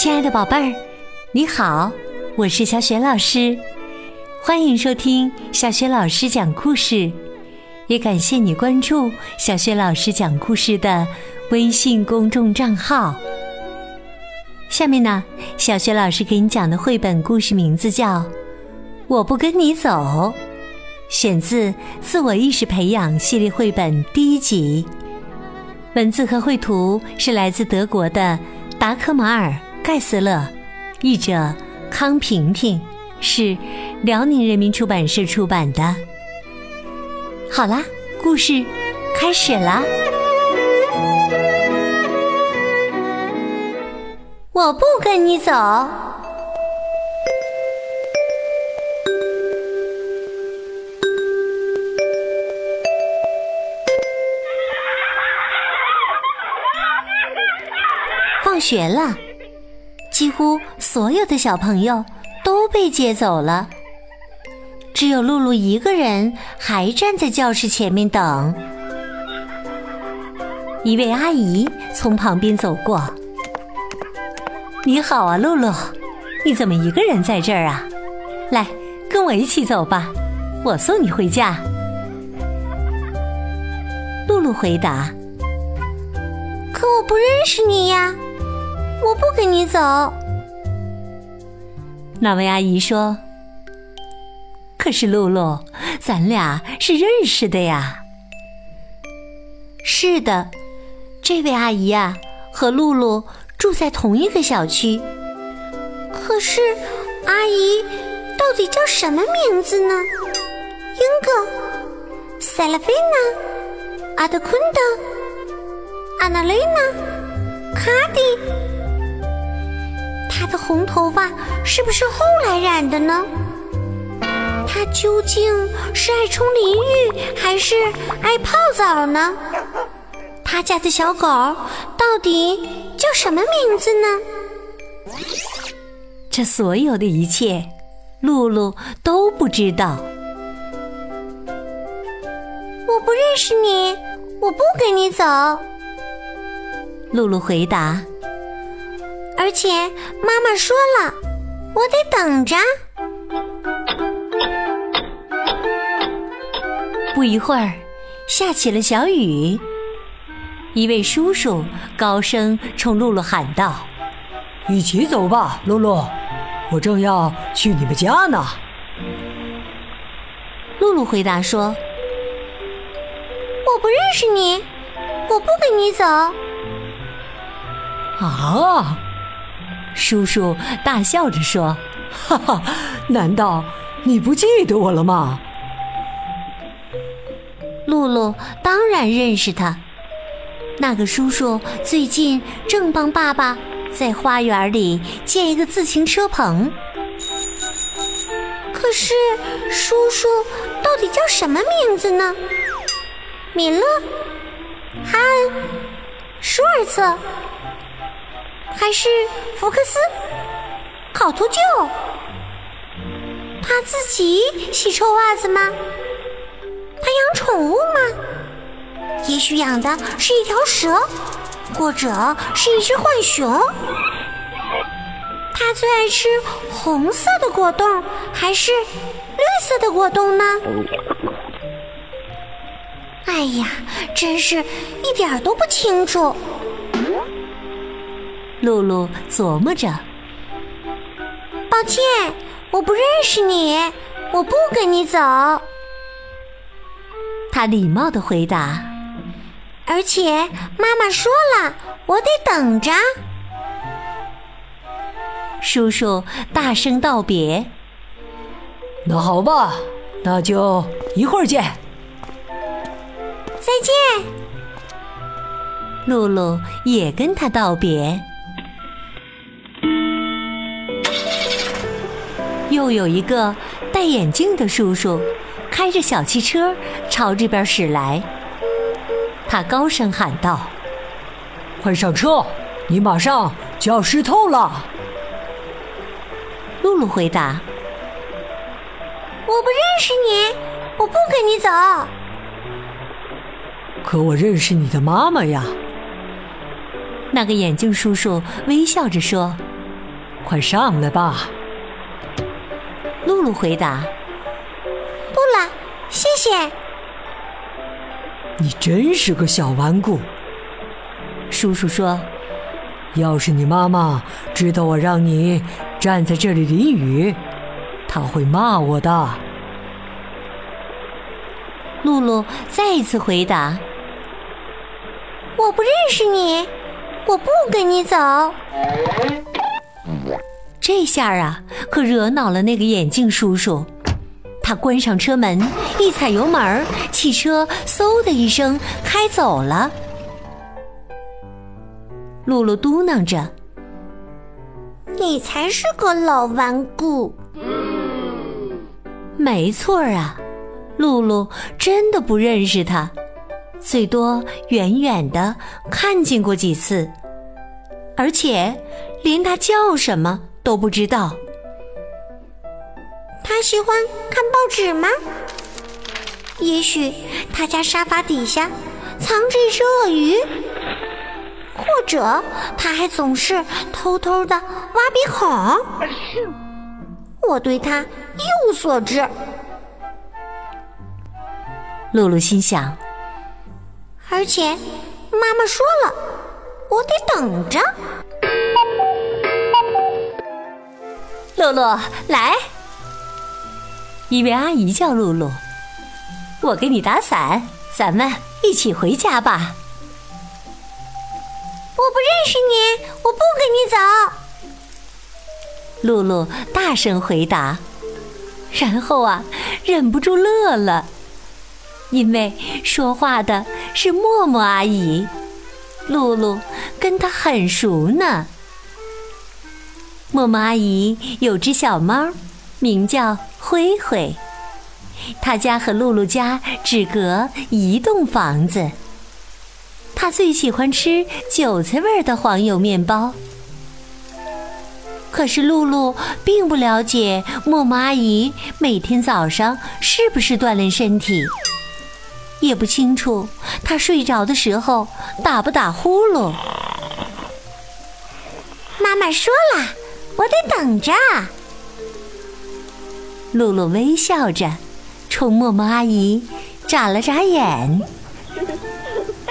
亲爱的宝贝儿，你好，我是小雪老师，欢迎收听小雪老师讲故事，也感谢你关注小雪老师讲故事的微信公众账号。下面呢，小雪老师给你讲的绘本故事名字叫《我不跟你走》，选自《自我意识培养》系列绘本第一集。文字和绘图是来自德国的达科马尔·盖斯勒，译者康平平，是辽宁人民出版社出版的。好啦，故事开始啦！我不跟你走。放学了，几乎所有的小朋友都被接走了，只有露露一个人还站在教室前面等。一位阿姨从旁边走过。你好啊，露露，你怎么一个人在这儿啊？来，跟我一起走吧，我送你回家。露露回答：“可我不认识你呀，我不跟你走。”那位阿姨说：“可是露露，咱俩是认识的呀。”是的，这位阿姨呀，和露露。住在同一个小区，可是阿姨到底叫什么名字呢？英格、塞拉菲娜、阿德昆德、阿娜雷娜、卡迪，的红头发是不是后来染的呢？他究竟是爱冲淋浴还是爱泡澡呢？他家的小狗到底？叫什么名字呢？这所有的一切，露露都不知道。我不认识你，我不跟你走。露露回答。而且妈妈说了，我得等着。不一会儿，下起了小雨。一位叔叔高声冲露露喊道：“一起走吧，露露，我正要去你们家呢。”露露回答说：“我不认识你，我不跟你走。”啊！叔叔大笑着说：“哈哈，难道你不记得我了吗？”露露当然认识他。那个叔叔最近正帮爸爸在花园里建一个自行车棚。可是叔叔到底叫什么名字呢？米勒、哈恩、舒尔策，还是福克斯、考图旧？他自己洗臭袜子吗？他养宠物吗？也许养的是一条蛇，或者是一只浣熊。他最爱吃红色的果冻，还是绿色的果冻呢？哎呀，真是一点都不清楚。露露琢磨着。抱歉，我不认识你，我不跟你走。他礼貌的回答。而且妈妈说了，我得等着。叔叔大声道别。那好吧，那就一会儿见。再见。露露也跟他道别。又有一个戴眼镜的叔叔，开着小汽车朝这边驶来。他高声喊道：“快上车，你马上就要湿透了。”露露回答：“我不认识你，我不跟你走。”可我认识你的妈妈呀。那个眼镜叔叔微笑着说：“快上来吧。露露回答：“不了，谢谢。”你真是个小顽固。叔叔说：“要是你妈妈知道我让你站在这里淋雨，她会骂我的。”露露再一次回答：“我不认识你，我不跟你走。”这下啊，可惹恼了那个眼镜叔叔。他关上车门，一踩油门，汽车嗖的一声开走了。露露嘟囔着：“你才是个老顽固。”没错啊，露露真的不认识他，最多远远的看见过几次，而且连他叫什么都不知道。他喜欢看报纸吗？也许他家沙发底下藏着一只鳄鱼，或者他还总是偷偷的挖鼻孔。我对他一无所知。露露心想，而且妈妈说了，我得等着。露露，来。一位阿姨叫露露，我给你打伞，咱们一起回家吧。我不认识你，我不跟你走。露露大声回答，然后啊，忍不住乐了，因为说话的是默默阿姨，露露跟她很熟呢。默默阿姨有只小猫，名叫。灰灰，他家和露露家只隔一栋房子。他最喜欢吃韭菜味的黄油面包。可是露露并不了解默默阿姨每天早上是不是锻炼身体，也不清楚她睡着的时候打不打呼噜。妈妈说了，我得等着。露露微笑着，冲默默阿姨眨了眨眼。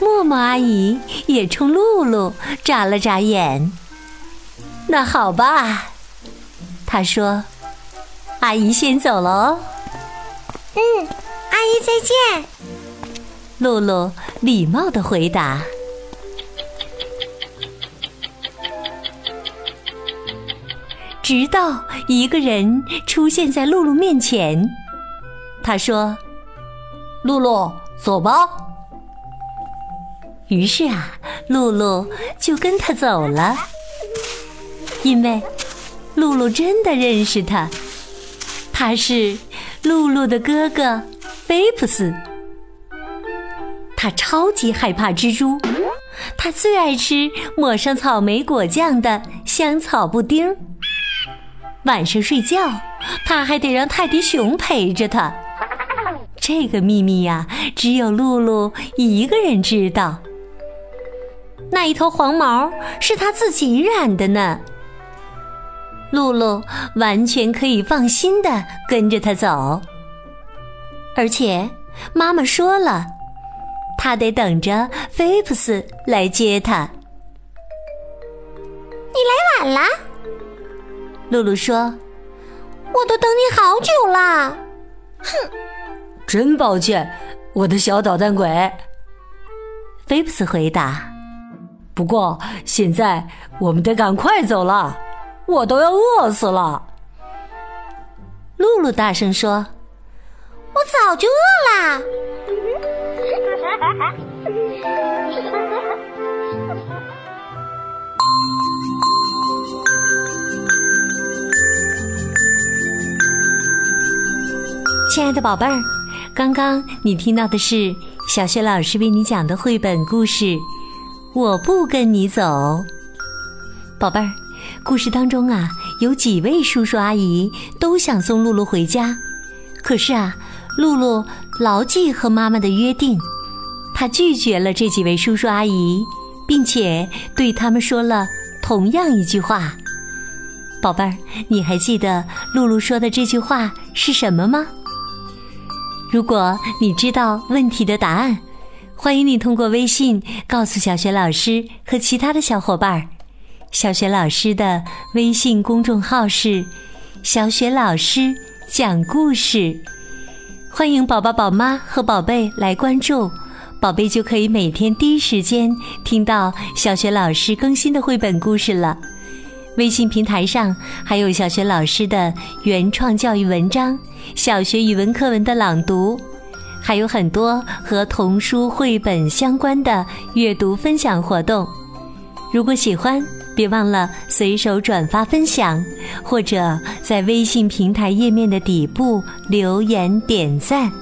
默默阿姨也冲露露眨了眨眼。那好吧，她说：“阿姨先走了哦。”“嗯，阿姨再见。”露露礼貌的回答。直到一个人出现在露露面前，他说：“露露，走吧。”于是啊，露露就跟他走了，因为露露真的认识他，他是露露的哥哥菲普斯。他超级害怕蜘蛛，他最爱吃抹上草莓果酱的香草布丁。晚上睡觉，他还得让泰迪熊陪着他。这个秘密呀，只有露露一个人知道。那一头黄毛是他自己染的呢。露露完全可以放心的跟着他走，而且妈妈说了，他得等着菲普斯来接他。你来晚了。露露说：“我都等你好久啦。”哼，真抱歉，我的小捣蛋鬼。菲普斯回答：“不过现在我们得赶快走了，我都要饿死了。”露露大声说：“我早就饿了。”亲爱的宝贝儿，刚刚你听到的是小雪老师为你讲的绘本故事《我不跟你走》。宝贝儿，故事当中啊，有几位叔叔阿姨都想送露露回家，可是啊，露露牢记和妈妈的约定，她拒绝了这几位叔叔阿姨，并且对他们说了同样一句话：“宝贝儿，你还记得露露说的这句话是什么吗？如果你知道问题的答案，欢迎你通过微信告诉小雪老师和其他的小伙伴儿。小雪老师的微信公众号是“小雪老师讲故事”，欢迎宝宝、宝妈和宝贝来关注，宝贝就可以每天第一时间听到小雪老师更新的绘本故事了。微信平台上还有小学老师的原创教育文章、小学语文课文的朗读，还有很多和童书绘本相关的阅读分享活动。如果喜欢，别忘了随手转发分享，或者在微信平台页面的底部留言点赞。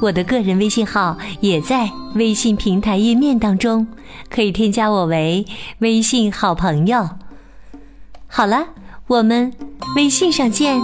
我的个人微信号也在微信平台页面当中，可以添加我为微信好朋友。好了，我们微信上见。